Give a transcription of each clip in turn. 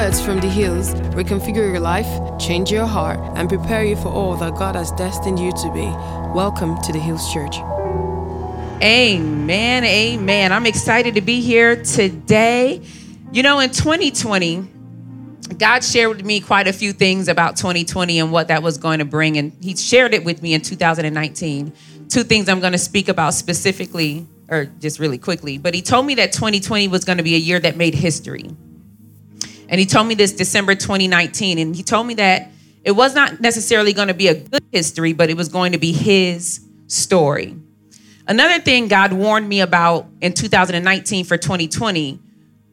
words from the hills reconfigure your life, change your heart, and prepare you for all that God has destined you to be. Welcome to the Hills Church. Amen. Amen. I'm excited to be here today. You know, in 2020, God shared with me quite a few things about 2020 and what that was going to bring. And He shared it with me in 2019. Two things I'm going to speak about specifically, or just really quickly. But He told me that 2020 was going to be a year that made history. And He told me this December 2019. And He told me that it was not necessarily going to be a good history, but it was going to be His story. Another thing God warned me about in 2019 for 2020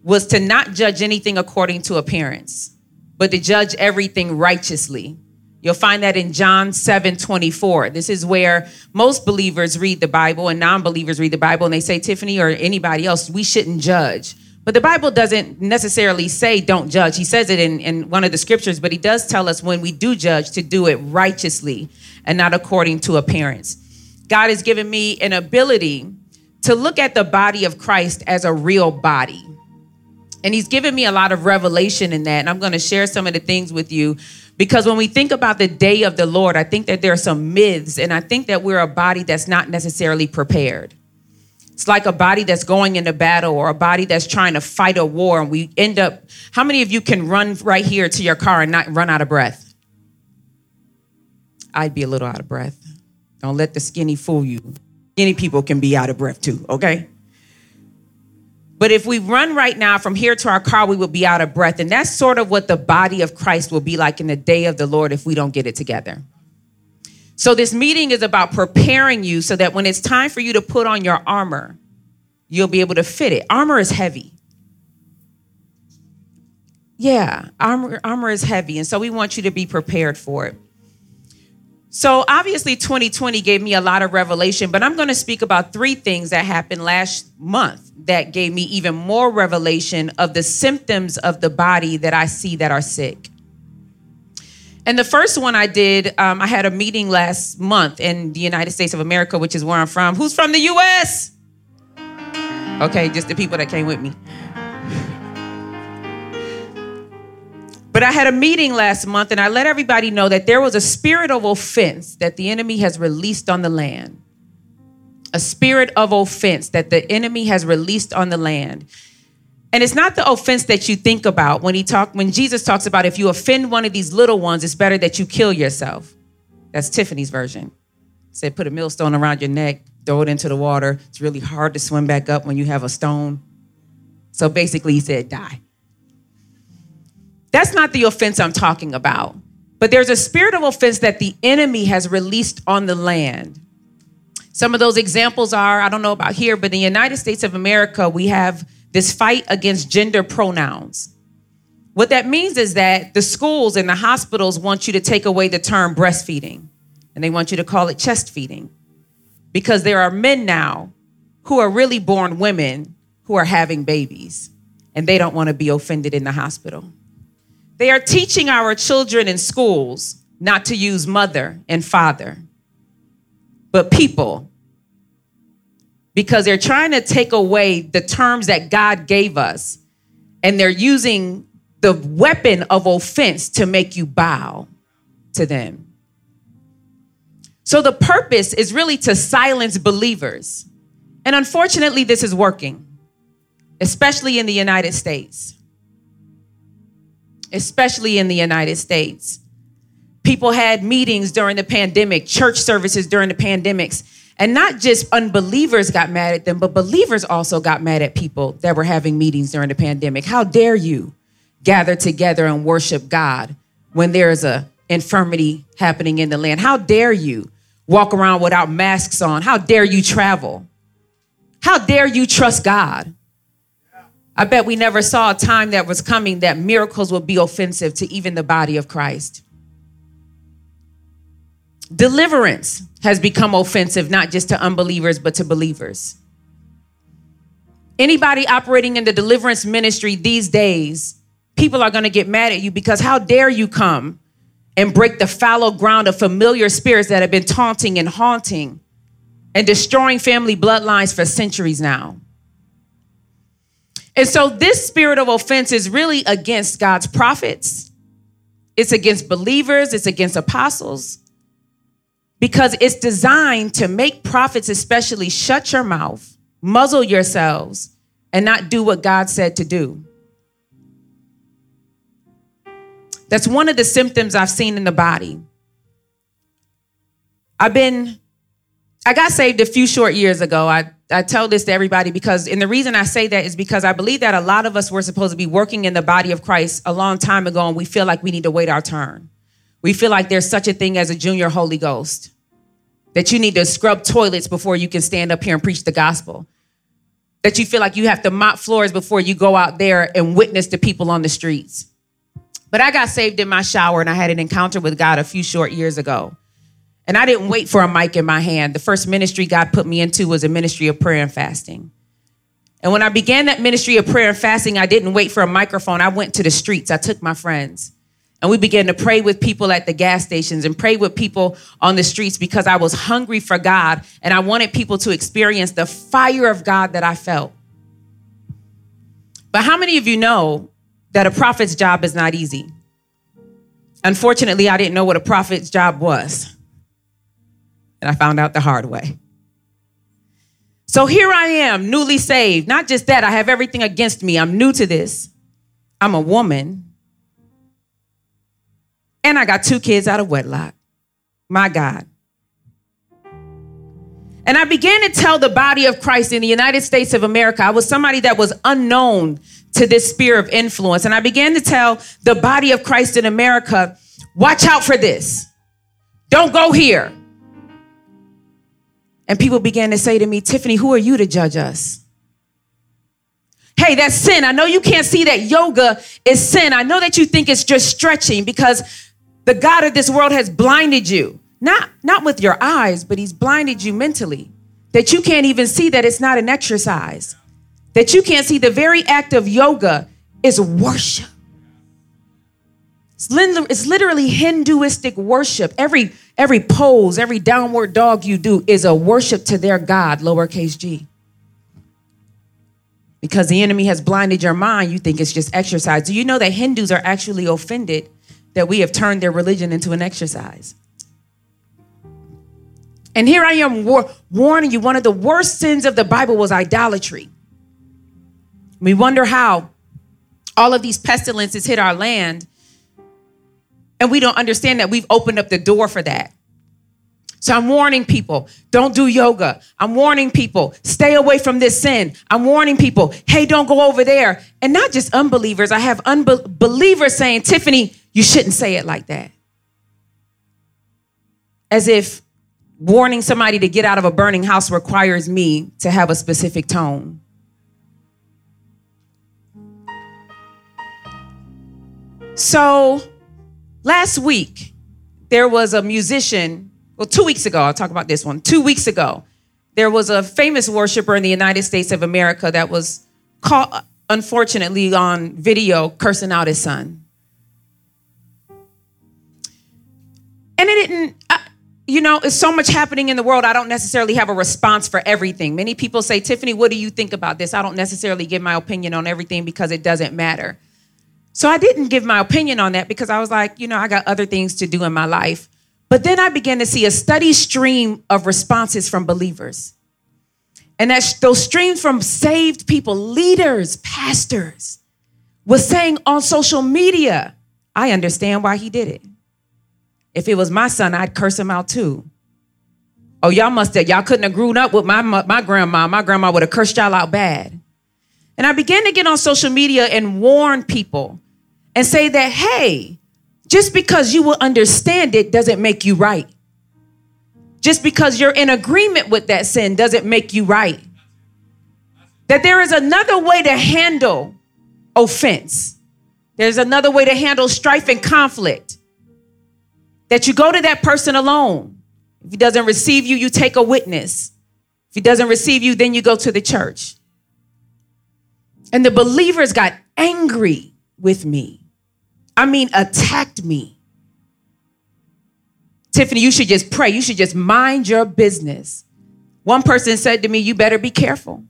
was to not judge anything according to appearance, but to judge everything righteously. You'll find that in John 7 24. This is where most believers read the Bible and non believers read the Bible, and they say, Tiffany or anybody else, we shouldn't judge. But the Bible doesn't necessarily say don't judge. He says it in, in one of the scriptures, but he does tell us when we do judge to do it righteously and not according to appearance. God has given me an ability to look at the body of Christ as a real body. And he's given me a lot of revelation in that. And I'm going to share some of the things with you because when we think about the day of the Lord, I think that there are some myths, and I think that we're a body that's not necessarily prepared. It's like a body that's going into battle or a body that's trying to fight a war. And we end up, how many of you can run right here to your car and not run out of breath? I'd be a little out of breath. Don't let the skinny fool you. Skinny people can be out of breath too, okay? But if we run right now from here to our car, we will be out of breath. And that's sort of what the body of Christ will be like in the day of the Lord if we don't get it together. So, this meeting is about preparing you so that when it's time for you to put on your armor, you'll be able to fit it. Armor is heavy. Yeah, armor, armor is heavy. And so, we want you to be prepared for it. So obviously 2020 gave me a lot of revelation, but I'm going to speak about three things that happened last month that gave me even more revelation of the symptoms of the body that I see that are sick. And the first one I did, um, I had a meeting last month in the United States of America, which is where I'm from. Who's from the US? Okay, just the people that came with me. But I had a meeting last month and I let everybody know that there was a spirit of offense that the enemy has released on the land. A spirit of offense that the enemy has released on the land. And it's not the offense that you think about when he talk when Jesus talks about if you offend one of these little ones, it's better that you kill yourself. That's Tiffany's version. Said put a millstone around your neck, throw it into the water. It's really hard to swim back up when you have a stone. So basically he said die. That's not the offense I'm talking about. But there's a spirit of offense that the enemy has released on the land. Some of those examples are I don't know about here, but in the United States of America, we have this fight against gender pronouns. What that means is that the schools and the hospitals want you to take away the term breastfeeding and they want you to call it chest feeding because there are men now who are really born women who are having babies and they don't want to be offended in the hospital. They are teaching our children in schools not to use mother and father, but people, because they're trying to take away the terms that God gave us, and they're using the weapon of offense to make you bow to them. So the purpose is really to silence believers. And unfortunately, this is working, especially in the United States especially in the United States. People had meetings during the pandemic, church services during the pandemics, and not just unbelievers got mad at them, but believers also got mad at people that were having meetings during the pandemic. How dare you gather together and worship God when there is a infirmity happening in the land? How dare you walk around without masks on? How dare you travel? How dare you trust God? I bet we never saw a time that was coming that miracles would be offensive to even the body of Christ. Deliverance has become offensive, not just to unbelievers, but to believers. Anybody operating in the deliverance ministry these days, people are going to get mad at you because how dare you come and break the fallow ground of familiar spirits that have been taunting and haunting and destroying family bloodlines for centuries now. And so this spirit of offense is really against God's prophets. It's against believers, it's against apostles. Because it's designed to make prophets especially shut your mouth, muzzle yourselves, and not do what God said to do. That's one of the symptoms I've seen in the body. I've been, I got saved a few short years ago. I, I tell this to everybody because, and the reason I say that is because I believe that a lot of us were supposed to be working in the body of Christ a long time ago, and we feel like we need to wait our turn. We feel like there's such a thing as a junior Holy Ghost, that you need to scrub toilets before you can stand up here and preach the gospel. That you feel like you have to mop floors before you go out there and witness to people on the streets. But I got saved in my shower and I had an encounter with God a few short years ago. And I didn't wait for a mic in my hand. The first ministry God put me into was a ministry of prayer and fasting. And when I began that ministry of prayer and fasting, I didn't wait for a microphone. I went to the streets. I took my friends. And we began to pray with people at the gas stations and pray with people on the streets because I was hungry for God and I wanted people to experience the fire of God that I felt. But how many of you know that a prophet's job is not easy. Unfortunately, I didn't know what a prophet's job was. And I found out the hard way. So here I am, newly saved. Not just that, I have everything against me. I'm new to this. I'm a woman. And I got two kids out of wedlock. My God. And I began to tell the body of Christ in the United States of America, I was somebody that was unknown to this sphere of influence. And I began to tell the body of Christ in America, watch out for this. Don't go here. And people began to say to me, Tiffany, who are you to judge us? Hey, that's sin. I know you can't see that yoga is sin. I know that you think it's just stretching because the God of this world has blinded you. Not, not with your eyes, but he's blinded you mentally. That you can't even see that it's not an exercise that you can't see the very act of yoga is worship. It's, literally Hinduistic worship. Every every pose, every downward dog you do is a worship to their God, lowercase g. Because the enemy has blinded your mind, you think it's just exercise. Do you know that Hindus are actually offended that we have turned their religion into an exercise? And here I am war- warning you one of the worst sins of the Bible was idolatry. We wonder how all of these pestilences hit our land, and we don't understand that we've opened up the door for that. So I'm warning people, don't do yoga. I'm warning people, stay away from this sin. I'm warning people, hey, don't go over there. And not just unbelievers, I have unbelievers saying, Tiffany, you shouldn't say it like that. As if warning somebody to get out of a burning house requires me to have a specific tone. So last week, there was a musician, well, two weeks ago, I'll talk about this one. Two weeks ago, there was a famous worshiper in the United States of America that was caught, unfortunately, on video cursing out his son. And it didn't, I, you know, it's so much happening in the world. I don't necessarily have a response for everything. Many people say, Tiffany, what do you think about this? I don't necessarily give my opinion on everything because it doesn't matter. So I didn't give my opinion on that because I was like, you know, I got other things to do in my life. But then I began to see a steady stream of responses from believers. And that those streams from saved people, leaders, pastors, was saying on social media, I understand why he did it. If it was my son, I'd curse him out too. Oh, y'all must have, y'all couldn't have grown up with my, my grandma. My grandma would have cursed y'all out bad. And I began to get on social media and warn people and say that, hey, just because you will understand it doesn't make you right. Just because you're in agreement with that sin doesn't make you right. That there is another way to handle offense. There's another way to handle strife and conflict. That you go to that person alone. If he doesn't receive you, you take a witness. If he doesn't receive you, then you go to the church. And the believers got angry with me. I mean, attacked me. Tiffany, you should just pray. You should just mind your business. One person said to me, You better be careful.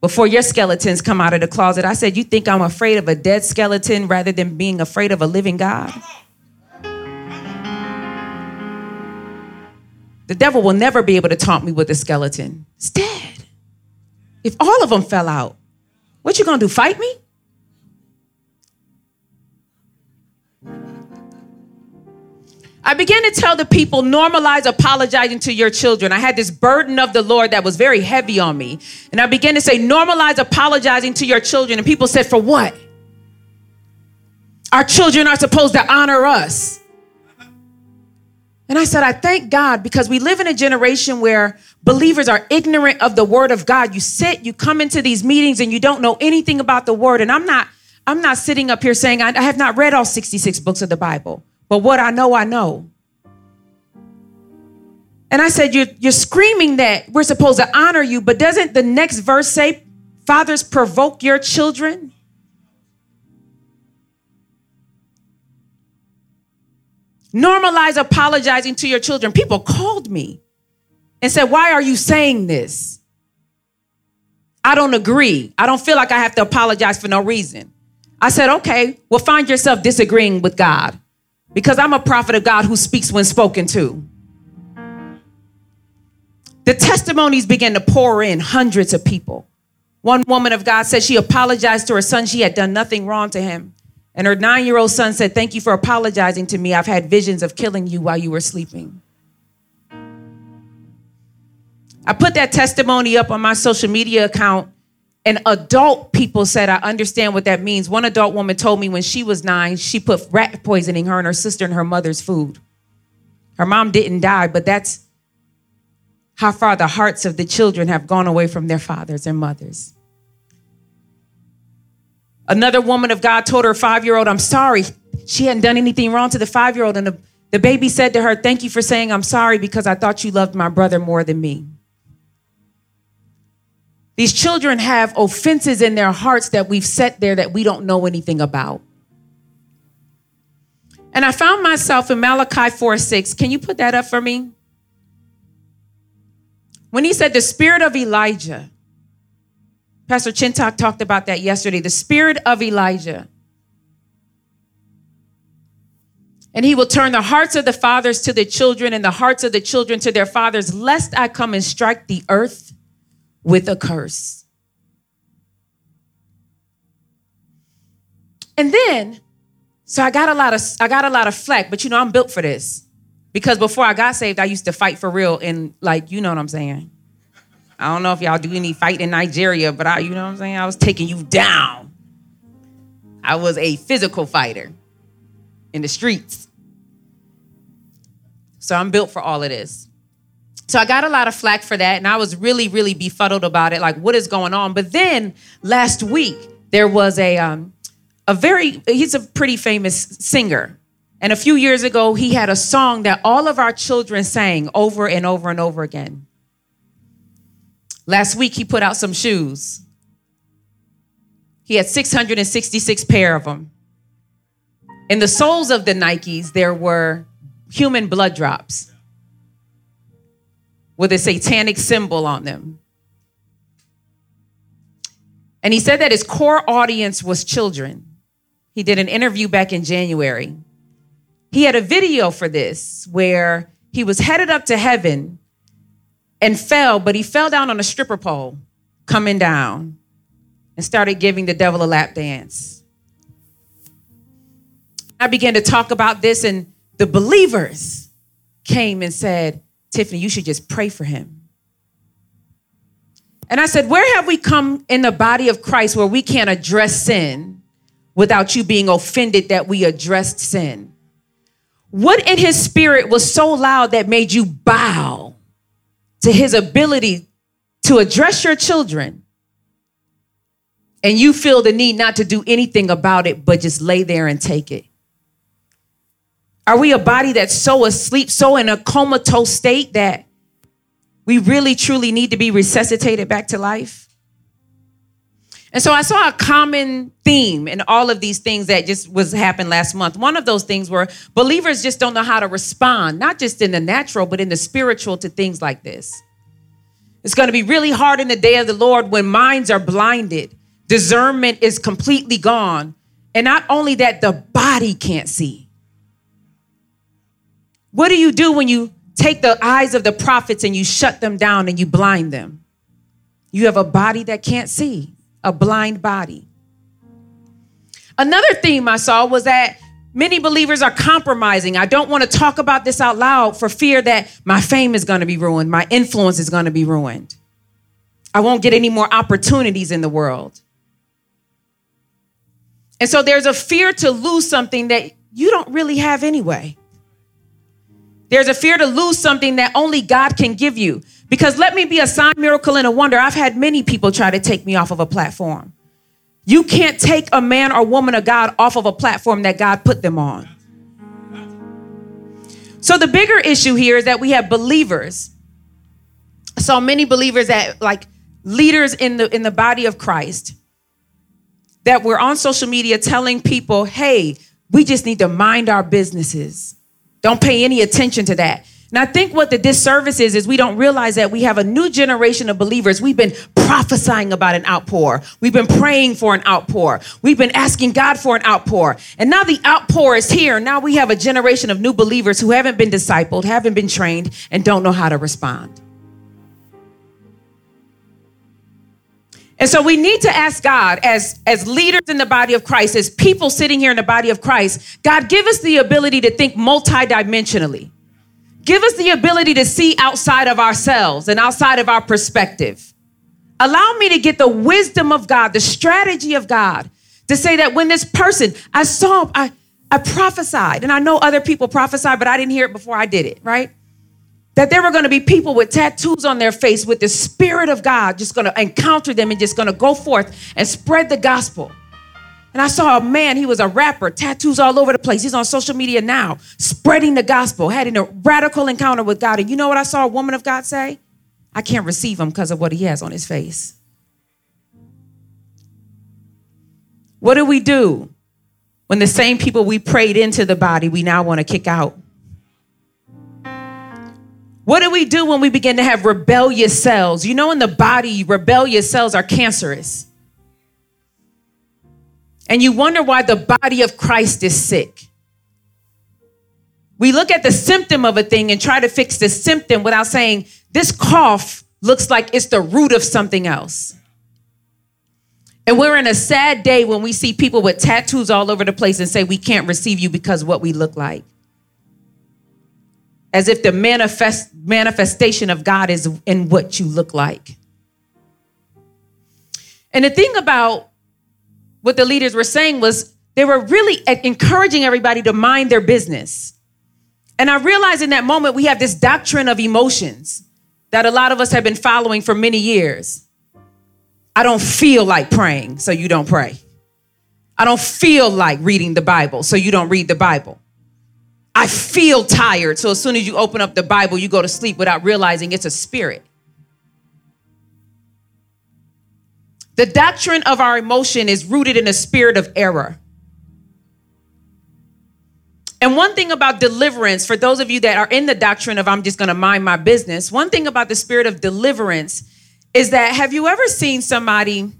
before your skeletons come out of the closet. I said, You think I'm afraid of a dead skeleton rather than being afraid of a living God? The devil will never be able to taunt me with a skeleton. It's dead. If all of them fell out, what you gonna do? Fight me? I began to tell the people, normalize apologizing to your children. I had this burden of the Lord that was very heavy on me. And I began to say, normalize apologizing to your children. And people said, for what? Our children are supposed to honor us. And I said, I thank God because we live in a generation where believers are ignorant of the word of God. You sit, you come into these meetings and you don't know anything about the word. And I'm not, I'm not sitting up here saying I, I have not read all 66 books of the Bible. But what I know, I know. And I said, you're, you're screaming that we're supposed to honor you, but doesn't the next verse say, Fathers, provoke your children? Normalize apologizing to your children. People called me and said, Why are you saying this? I don't agree. I don't feel like I have to apologize for no reason. I said, Okay, well, find yourself disagreeing with God because I'm a prophet of God who speaks when spoken to. The testimonies began to pour in, hundreds of people. One woman of God said she apologized to her son. She had done nothing wrong to him. And her nine year old son said, Thank you for apologizing to me. I've had visions of killing you while you were sleeping. I put that testimony up on my social media account and adult people said, I understand what that means. One adult woman told me when she was nine, she put rat poisoning her and her sister and her mother's food. Her mom didn't die, but that's how far the hearts of the children have gone away from their fathers and mothers. Another woman of God told her five year old, I'm sorry. She hadn't done anything wrong to the five year old. And the, the baby said to her, Thank you for saying I'm sorry because I thought you loved my brother more than me. These children have offenses in their hearts that we've set there that we don't know anything about. And I found myself in Malachi 4 6. Can you put that up for me? When he said the spirit of Elijah, Pastor Chintok talked about that yesterday. The spirit of Elijah. And he will turn the hearts of the fathers to the children and the hearts of the children to their fathers, lest I come and strike the earth with a curse. And then, so I got a lot of I got a lot of flack, but you know I'm built for this. Because before I got saved, I used to fight for real and like, you know what I'm saying? I don't know if y'all do any fight in Nigeria, but I, you know what I'm saying? I was taking you down. I was a physical fighter in the streets. So I'm built for all of this. So I got a lot of flack for that, and I was really, really befuddled about it. Like, what is going on? But then last week there was a um, a very he's a pretty famous singer, and a few years ago he had a song that all of our children sang over and over and over again. Last week he put out some shoes. He had 666 pair of them. In the soles of the Nikes, there were human blood drops with a satanic symbol on them. And he said that his core audience was children. He did an interview back in January. He had a video for this where he was headed up to heaven and fell, but he fell down on a stripper pole coming down and started giving the devil a lap dance. I began to talk about this, and the believers came and said, Tiffany, you should just pray for him. And I said, Where have we come in the body of Christ where we can't address sin without you being offended that we addressed sin? What in his spirit was so loud that made you bow to his ability to address your children? And you feel the need not to do anything about it, but just lay there and take it. Are we a body that's so asleep, so in a comatose state that we really truly need to be resuscitated back to life? And so I saw a common theme in all of these things that just was happened last month. One of those things were believers just don't know how to respond, not just in the natural, but in the spiritual to things like this. It's going to be really hard in the day of the Lord when minds are blinded, discernment is completely gone. And not only that, the body can't see. What do you do when you take the eyes of the prophets and you shut them down and you blind them? You have a body that can't see, a blind body. Another theme I saw was that many believers are compromising. I don't want to talk about this out loud for fear that my fame is going to be ruined, my influence is going to be ruined. I won't get any more opportunities in the world. And so there's a fear to lose something that you don't really have anyway. There's a fear to lose something that only God can give you. Because let me be a sign, miracle, and a wonder. I've had many people try to take me off of a platform. You can't take a man or woman of God off of a platform that God put them on. So the bigger issue here is that we have believers. So many believers that like leaders in the in the body of Christ that we're on social media telling people, "Hey, we just need to mind our businesses." Don't pay any attention to that. And I think what the disservice is, is we don't realize that we have a new generation of believers. We've been prophesying about an outpour. We've been praying for an outpour. We've been asking God for an outpour. And now the outpour is here. Now we have a generation of new believers who haven't been discipled, haven't been trained, and don't know how to respond. And so we need to ask God, as, as leaders in the body of Christ, as people sitting here in the body of Christ, God, give us the ability to think multidimensionally. Give us the ability to see outside of ourselves and outside of our perspective. Allow me to get the wisdom of God, the strategy of God, to say that when this person, I saw, I, I prophesied, and I know other people prophesied, but I didn't hear it before I did it, right? That there were going to be people with tattoos on their face with the Spirit of God just going to encounter them and just going to go forth and spread the gospel. And I saw a man, he was a rapper, tattoos all over the place. He's on social media now, spreading the gospel, having a radical encounter with God. And you know what I saw a woman of God say? I can't receive him because of what he has on his face. What do we do when the same people we prayed into the body we now want to kick out? What do we do when we begin to have rebellious cells? You know, in the body, rebellious cells are cancerous. And you wonder why the body of Christ is sick. We look at the symptom of a thing and try to fix the symptom without saying, this cough looks like it's the root of something else. And we're in a sad day when we see people with tattoos all over the place and say, we can't receive you because what we look like as if the manifest manifestation of God is in what you look like. And the thing about what the leaders were saying was they were really encouraging everybody to mind their business. And I realized in that moment we have this doctrine of emotions that a lot of us have been following for many years. I don't feel like praying, so you don't pray. I don't feel like reading the Bible, so you don't read the Bible. I feel tired. So as soon as you open up the Bible, you go to sleep without realizing it's a spirit. The doctrine of our emotion is rooted in a spirit of error. And one thing about deliverance, for those of you that are in the doctrine of I'm just going to mind my business, one thing about the spirit of deliverance is that have you ever seen somebody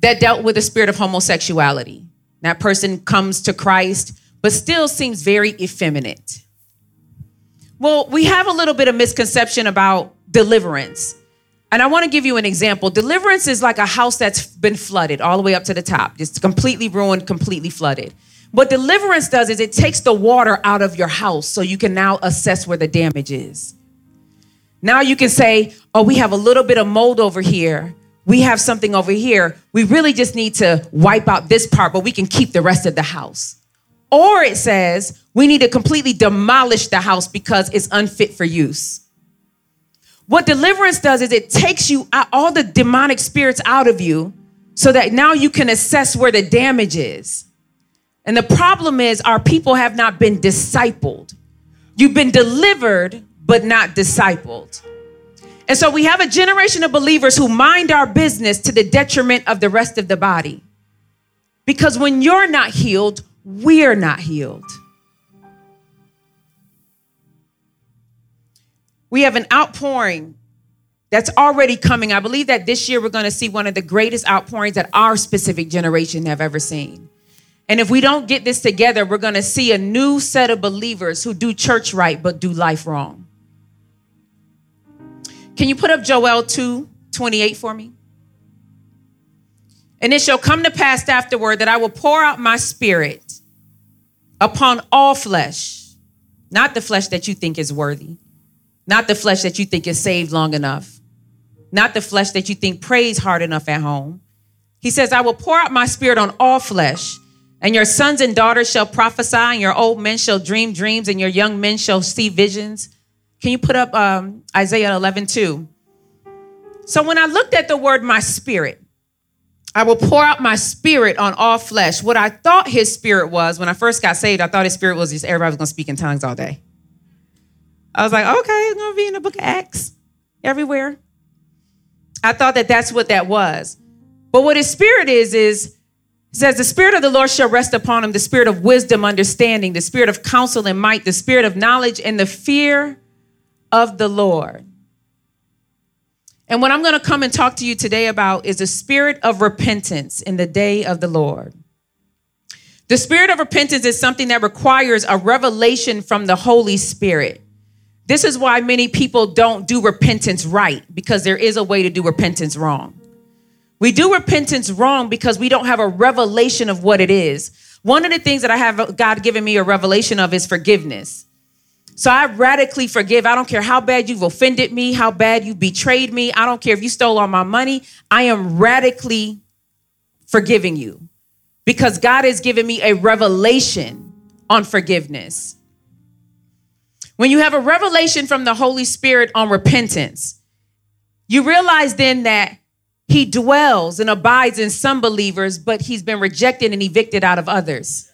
that dealt with a spirit of homosexuality? That person comes to Christ but still seems very effeminate. Well, we have a little bit of misconception about deliverance. And I want to give you an example. Deliverance is like a house that's been flooded all the way up to the top, just completely ruined, completely flooded. What deliverance does is it takes the water out of your house so you can now assess where the damage is. Now you can say, oh, we have a little bit of mold over here. We have something over here. We really just need to wipe out this part, but we can keep the rest of the house. Or it says we need to completely demolish the house because it's unfit for use. What deliverance does is it takes you out, all the demonic spirits out of you so that now you can assess where the damage is. And the problem is, our people have not been discipled. You've been delivered, but not discipled. And so we have a generation of believers who mind our business to the detriment of the rest of the body. Because when you're not healed, we're not healed. We have an outpouring that's already coming. I believe that this year we're going to see one of the greatest outpourings that our specific generation have ever seen. And if we don't get this together, we're going to see a new set of believers who do church right but do life wrong. Can you put up Joel 2 28 for me? And it shall come to pass afterward that I will pour out my spirit upon all flesh, not the flesh that you think is worthy, not the flesh that you think is saved long enough, not the flesh that you think prays hard enough at home. He says, I will pour out my spirit on all flesh, and your sons and daughters shall prophesy, and your old men shall dream dreams, and your young men shall see visions. Can you put up um, Isaiah 11, 2? So when I looked at the word my spirit, I will pour out my spirit on all flesh. What I thought his spirit was when I first got saved, I thought his spirit was just everybody was going to speak in tongues all day. I was like, okay, it's going to be in the book of Acts everywhere. I thought that that's what that was. But what his spirit is, is says, The spirit of the Lord shall rest upon him, the spirit of wisdom, understanding, the spirit of counsel and might, the spirit of knowledge, and the fear of the Lord. And what I'm going to come and talk to you today about is the spirit of repentance in the day of the Lord. The spirit of repentance is something that requires a revelation from the Holy Spirit. This is why many people don't do repentance right, because there is a way to do repentance wrong. We do repentance wrong because we don't have a revelation of what it is. One of the things that I have God given me a revelation of is forgiveness. So I radically forgive. I don't care how bad you've offended me, how bad you betrayed me. I don't care if you stole all my money. I am radically forgiving you because God has given me a revelation on forgiveness. When you have a revelation from the Holy Spirit on repentance, you realize then that he dwells and abides in some believers, but he's been rejected and evicted out of others.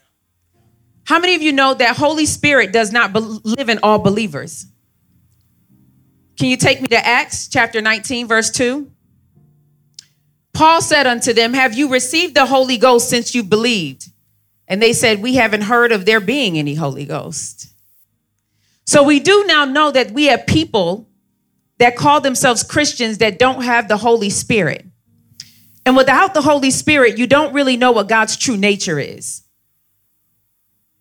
How many of you know that Holy Spirit does not be- live in all believers? Can you take me to Acts chapter 19, verse 2? Paul said unto them, Have you received the Holy Ghost since you believed? And they said, We haven't heard of there being any Holy Ghost. So we do now know that we have people that call themselves Christians that don't have the Holy Spirit. And without the Holy Spirit, you don't really know what God's true nature is.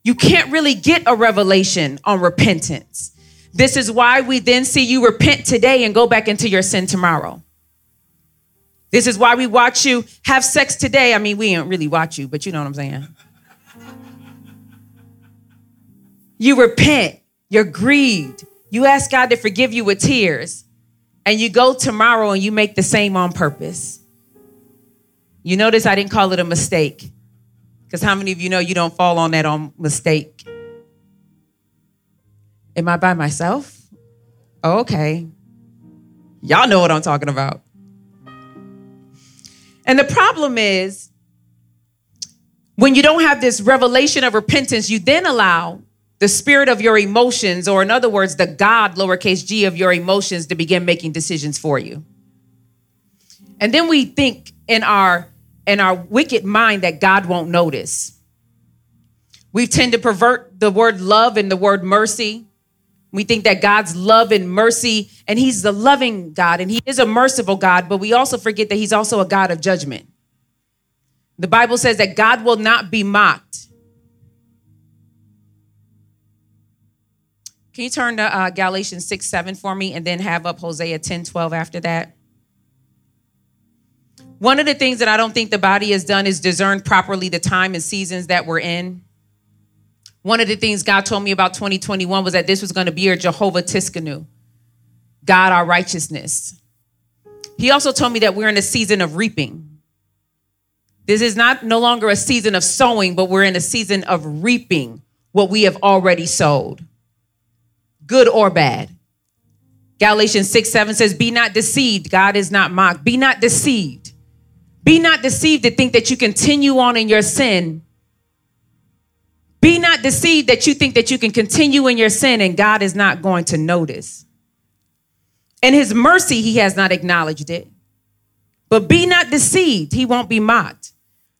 You can't really get a revelation on repentance. This is why we then see you repent today and go back into your sin tomorrow. This is why we watch you have sex today. I mean, we don't really watch you, but you know what I'm saying. You repent you're grieved. You ask God to forgive you with tears. And you go tomorrow and you make the same on purpose. You notice I didn't call it a mistake. Because how many of you know you don't fall on that on mistake? Am I by myself? Oh, okay. Y'all know what I'm talking about. And the problem is when you don't have this revelation of repentance, you then allow the spirit of your emotions, or in other words, the God, lowercase g, of your emotions to begin making decisions for you. And then we think in our in our wicked mind that God won't notice. We tend to pervert the word love and the word mercy. We think that God's love and mercy, and He's the loving God and He is a merciful God, but we also forget that He's also a God of judgment. The Bible says that God will not be mocked. Can you turn to uh, Galatians 6 7 for me and then have up Hosea 10 12 after that? One of the things that I don't think the body has done is discern properly the time and seasons that we're in. One of the things God told me about 2021 was that this was going to be your Jehovah Tsidkenu, God our righteousness. He also told me that we're in a season of reaping. This is not no longer a season of sowing, but we're in a season of reaping what we have already sowed good or bad. Galatians 6 7 says, Be not deceived. God is not mocked. Be not deceived. Be not deceived to think that you continue on in your sin. Be not deceived that you think that you can continue in your sin and God is not going to notice. In his mercy, he has not acknowledged it. But be not deceived, he won't be mocked.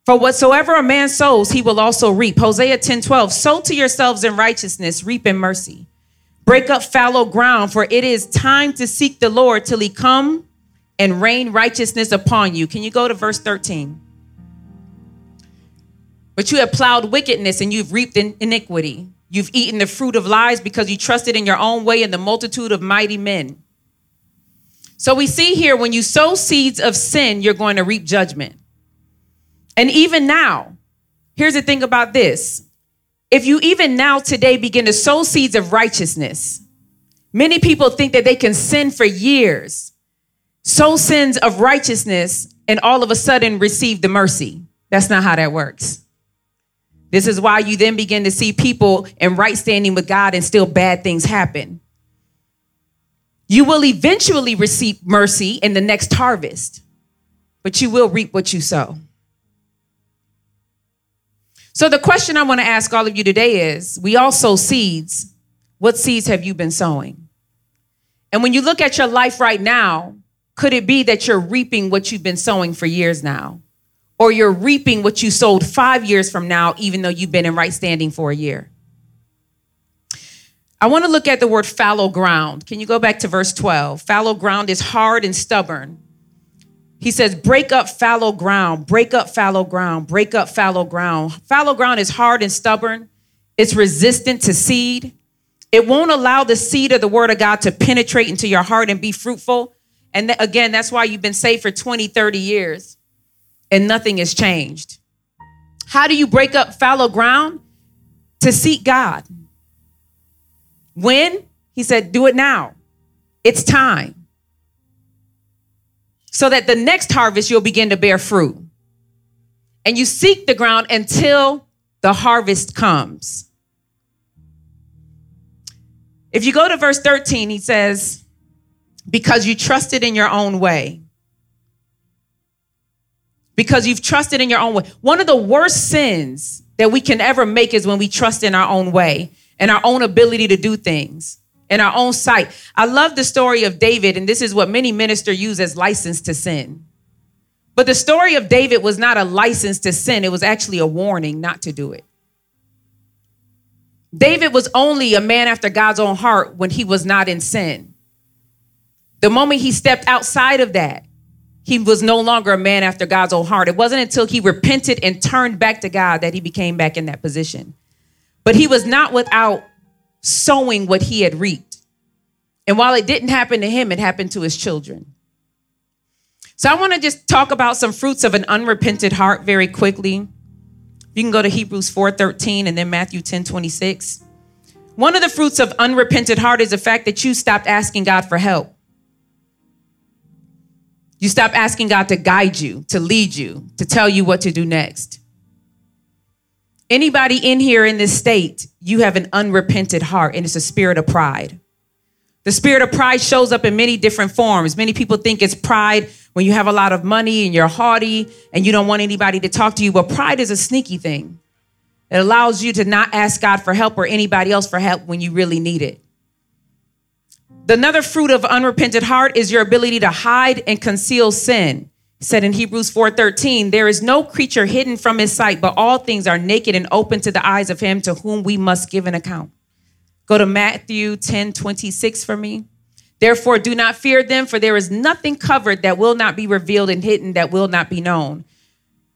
For whatsoever a man sows, he will also reap. Hosea 10 12, sow to yourselves in righteousness, reap in mercy. Break up fallow ground, for it is time to seek the Lord till he come and rain righteousness upon you. Can you go to verse 13? But you have plowed wickedness and you've reaped iniquity. You've eaten the fruit of lies because you trusted in your own way and the multitude of mighty men. So we see here when you sow seeds of sin, you're going to reap judgment. And even now, here's the thing about this if you even now today begin to sow seeds of righteousness, many people think that they can sin for years, sow sins of righteousness, and all of a sudden receive the mercy. That's not how that works. This is why you then begin to see people in right standing with God and still bad things happen. You will eventually receive mercy in the next harvest, but you will reap what you sow. So, the question I want to ask all of you today is we all sow seeds. What seeds have you been sowing? And when you look at your life right now, could it be that you're reaping what you've been sowing for years now? or you're reaping what you sowed five years from now, even though you've been in right standing for a year. I want to look at the word fallow ground. Can you go back to verse 12? Fallow ground is hard and stubborn. He says, break up fallow ground, break up fallow ground, break up fallow ground. Fallow ground is hard and stubborn, it's resistant to seed. It won't allow the seed of the word of God to penetrate into your heart and be fruitful. And th- again, that's why you've been saved for 20, 30 years and nothing has changed. How do you break up fallow ground? To seek God. When? He said, do it now. It's time. So that the next harvest you'll begin to bear fruit. And you seek the ground until the harvest comes. If you go to verse 13, he says, Because you trusted in your own way because you've trusted in your own way. One of the worst sins that we can ever make is when we trust in our own way and our own ability to do things in our own sight. I love the story of David, and this is what many ministers use as license to sin. But the story of David was not a license to sin, it was actually a warning not to do it. David was only a man after God's own heart when he was not in sin. The moment he stepped outside of that, he was no longer a man after God's own heart. It wasn't until he repented and turned back to God that he became back in that position. But he was not without sowing what he had reaped. And while it didn't happen to him, it happened to his children. So I want to just talk about some fruits of an unrepented heart very quickly. You can go to Hebrews 4:13 and then Matthew 10:26. One of the fruits of unrepented heart is the fact that you stopped asking God for help. You stop asking God to guide you, to lead you, to tell you what to do next. Anybody in here in this state, you have an unrepented heart, and it's a spirit of pride. The spirit of pride shows up in many different forms. Many people think it's pride when you have a lot of money and you're haughty and you don't want anybody to talk to you, but pride is a sneaky thing. It allows you to not ask God for help or anybody else for help when you really need it. Another fruit of unrepented heart is your ability to hide and conceal sin. said in Hebrews 4:13, there is no creature hidden from his sight, but all things are naked and open to the eyes of him to whom we must give an account. Go to Matthew 10:26 for me. Therefore, do not fear them, for there is nothing covered that will not be revealed and hidden that will not be known.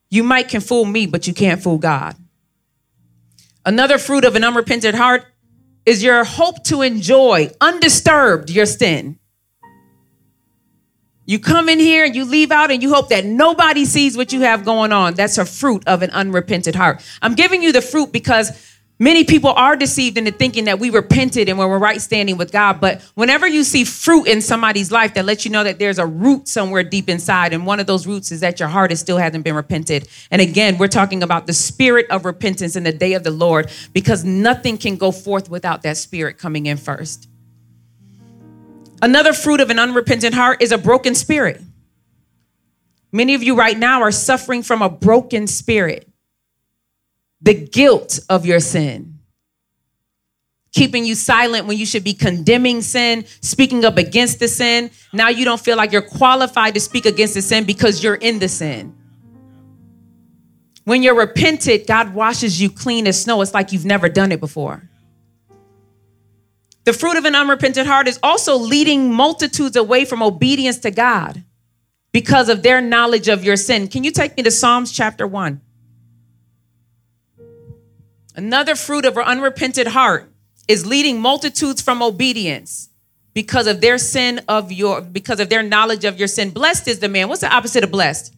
You might can fool me, but you can't fool God. Another fruit of an unrepentant heart is your hope to enjoy undisturbed your sin. You come in here and you leave out and you hope that nobody sees what you have going on. That's a fruit of an unrepented heart. I'm giving you the fruit because Many people are deceived into thinking that we repented and we're right standing with God. But whenever you see fruit in somebody's life that lets you know that there's a root somewhere deep inside, and one of those roots is that your heart is still hasn't been repented. And again, we're talking about the spirit of repentance in the day of the Lord because nothing can go forth without that spirit coming in first. Another fruit of an unrepentant heart is a broken spirit. Many of you right now are suffering from a broken spirit the guilt of your sin, keeping you silent when you should be condemning sin, speaking up against the sin. Now you don't feel like you're qualified to speak against the sin because you're in the sin. When you're repented, God washes you clean as snow. It's like you've never done it before. The fruit of an unrepentant heart is also leading multitudes away from obedience to God because of their knowledge of your sin. Can you take me to Psalms chapter 1? Another fruit of an unrepentant heart is leading multitudes from obedience because of their sin of your because of their knowledge of your sin. Blessed is the man. What's the opposite of blessed?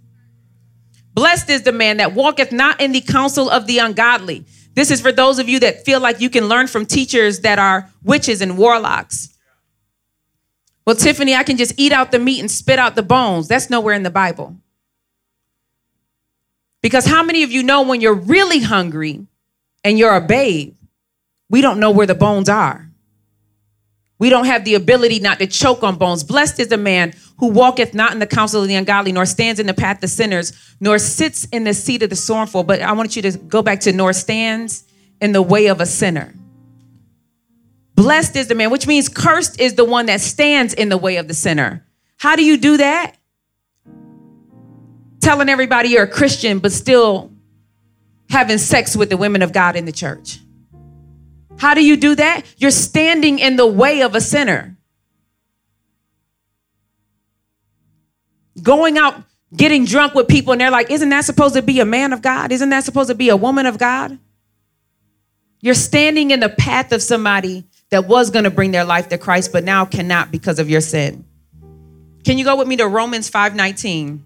Blessed is the man that walketh not in the counsel of the ungodly. This is for those of you that feel like you can learn from teachers that are witches and warlocks. Well, Tiffany, I can just eat out the meat and spit out the bones. That's nowhere in the Bible. Because how many of you know when you're really hungry and you're a babe, we don't know where the bones are? We don't have the ability not to choke on bones. Blessed is the man who walketh not in the counsel of the ungodly, nor stands in the path of sinners, nor sits in the seat of the scornful. But I want you to go back to nor stands in the way of a sinner. Blessed is the man, which means cursed is the one that stands in the way of the sinner. How do you do that? Telling everybody you're a Christian, but still having sex with the women of God in the church. How do you do that? You're standing in the way of a sinner. Going out, getting drunk with people, and they're like, Isn't that supposed to be a man of God? Isn't that supposed to be a woman of God? You're standing in the path of somebody that was going to bring their life to Christ, but now cannot because of your sin. Can you go with me to Romans 5 19?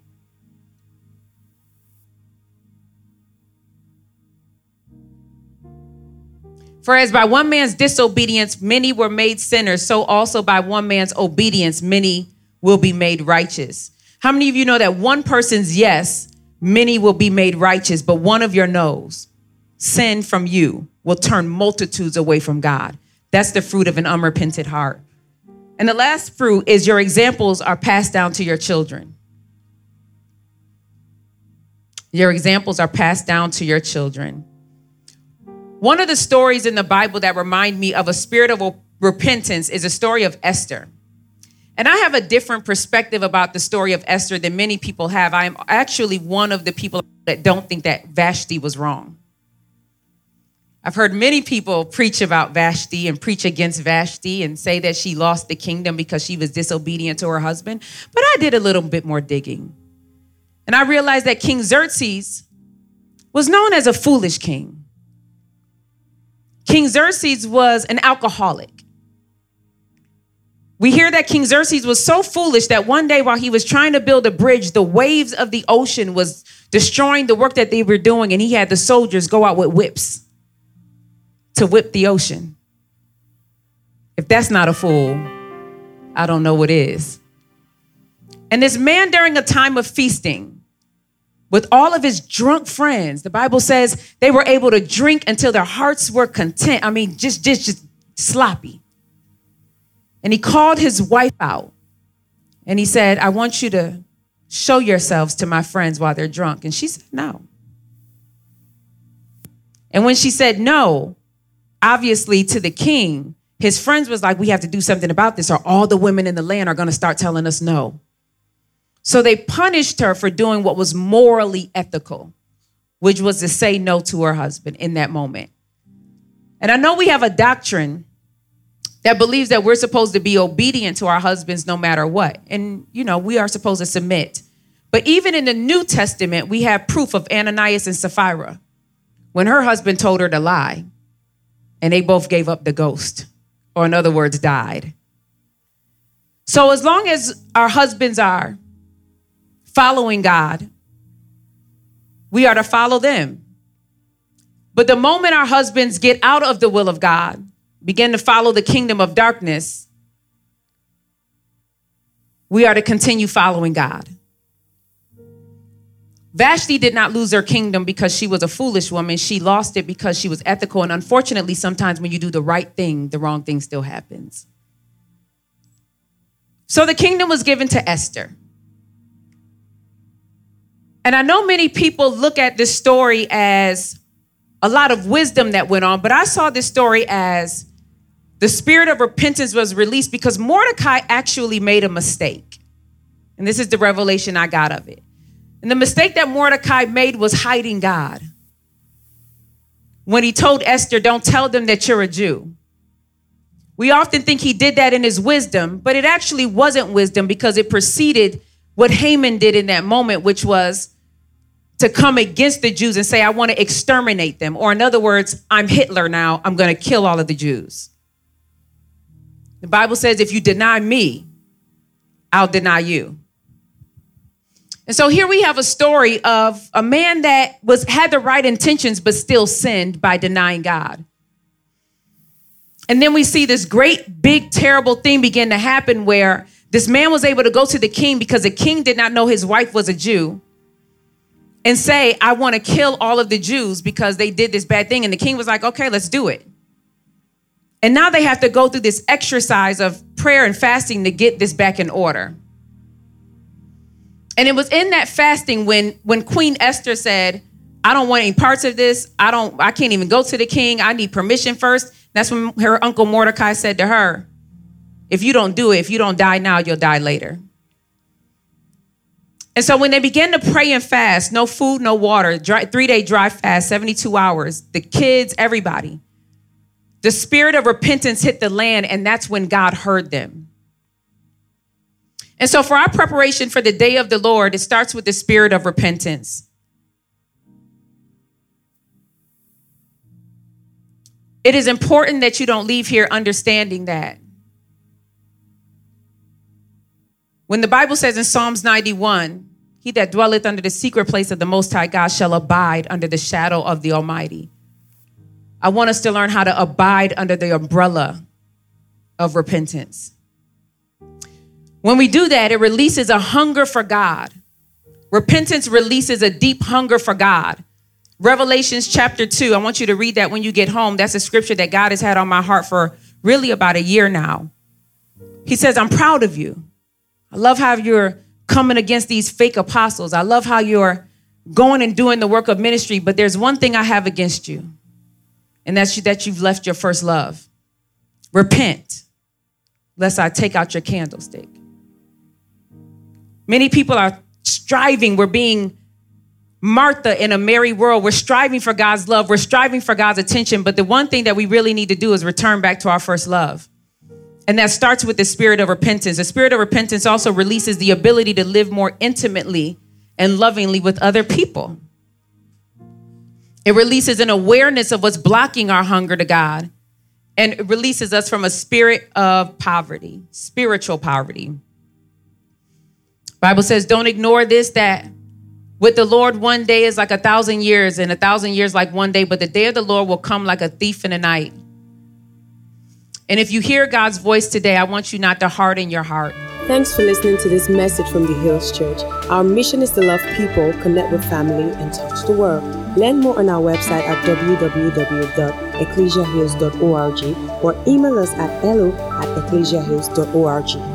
For as by one man's disobedience many were made sinners, so also by one man's obedience many will be made righteous. How many of you know that one person's yes, many will be made righteous, but one of your no's, sin from you, will turn multitudes away from God? That's the fruit of an unrepented heart. And the last fruit is your examples are passed down to your children. Your examples are passed down to your children. One of the stories in the Bible that remind me of a spirit of repentance is a story of Esther. And I have a different perspective about the story of Esther than many people have. I am actually one of the people that don't think that Vashti was wrong. I've heard many people preach about Vashti and preach against Vashti and say that she lost the kingdom because she was disobedient to her husband. But I did a little bit more digging. And I realized that King Xerxes was known as a foolish king. King Xerxes was an alcoholic. We hear that King Xerxes was so foolish that one day while he was trying to build a bridge, the waves of the ocean was destroying the work that they were doing, and he had the soldiers go out with whips to whip the ocean. If that's not a fool, I don't know what is. And this man, during a time of feasting, with all of his drunk friends. The Bible says they were able to drink until their hearts were content. I mean, just, just, just sloppy. And he called his wife out and he said, I want you to show yourselves to my friends while they're drunk. And she said, No. And when she said no, obviously to the king, his friends was like, We have to do something about this, or all the women in the land are going to start telling us no. So they punished her for doing what was morally ethical, which was to say no to her husband in that moment. And I know we have a doctrine that believes that we're supposed to be obedient to our husbands no matter what. And, you know, we are supposed to submit. But even in the New Testament, we have proof of Ananias and Sapphira when her husband told her to lie, and they both gave up the ghost, or in other words, died. So as long as our husbands are following God, we are to follow them. But the moment our husbands get out of the will of God, begin to follow the kingdom of darkness, we are to continue following God. Vashti did not lose her kingdom because she was a foolish woman. She lost it because she was ethical. And unfortunately, sometimes when you do the right thing, the wrong thing still happens. So the kingdom was given to Esther. And I know many people look at this story as a lot of wisdom that went on, but I saw this story as the spirit of repentance was released because Mordecai actually made a mistake. And this is the revelation I got of it. And the mistake that Mordecai made was hiding God. When he told Esther, Don't tell them that you're a Jew. We often think he did that in his wisdom, but it actually wasn't wisdom because it preceded what Haman did in that moment, which was to come against the Jews and say, I want to exterminate them. Or, in other words, I'm Hitler now. I'm going to kill all of the Jews. The Bible says, if you deny me, I'll deny you. And so here we have a story of a man that was had the right intentions but still sinned by denying God. And then we see this great big terrible thing begin to happen where this man was able to go to the king because the king did not know his wife was a Jew and say, I want to kill all of the Jews because they did this bad thing. And the king was like, okay, let's do it. And now they have to go through this exercise of prayer and fasting to get this back in order. And it was in that fasting when when Queen Esther said, I don't want any parts of this. I don't I can't even go to the king. I need permission first. That's when her uncle Mordecai said to her, if you don't do it, if you don't die now, you'll die later. And so when they began to pray and fast, no food, no water, dry, three day dry fast, 72 hours, the kids, everybody, the spirit of repentance hit the land, and that's when God heard them. And so for our preparation for the day of the Lord, it starts with the spirit of repentance. It is important that you don't leave here understanding that. When the Bible says in Psalms 91, he that dwelleth under the secret place of the Most High God shall abide under the shadow of the Almighty. I want us to learn how to abide under the umbrella of repentance. When we do that, it releases a hunger for God. Repentance releases a deep hunger for God. Revelations chapter 2, I want you to read that when you get home. That's a scripture that God has had on my heart for really about a year now. He says, I'm proud of you. I love how you're coming against these fake apostles. I love how you're going and doing the work of ministry, but there's one thing I have against you, and that's that you've left your first love. Repent, lest I take out your candlestick. Many people are striving, we're being Martha in a Mary world. We're striving for God's love, we're striving for God's attention, but the one thing that we really need to do is return back to our first love. And that starts with the spirit of repentance. The spirit of repentance also releases the ability to live more intimately and lovingly with other people. It releases an awareness of what's blocking our hunger to God. And it releases us from a spirit of poverty, spiritual poverty. Bible says, don't ignore this, that with the Lord, one day is like a thousand years, and a thousand years like one day, but the day of the Lord will come like a thief in the night. And if you hear God's voice today, I want you not to harden your heart. Thanks for listening to this message from the Hills Church. Our mission is to love people, connect with family, and touch the world. Learn more on our website at www.ecclesiahills.org or email us at hello at ecclesiahills.org.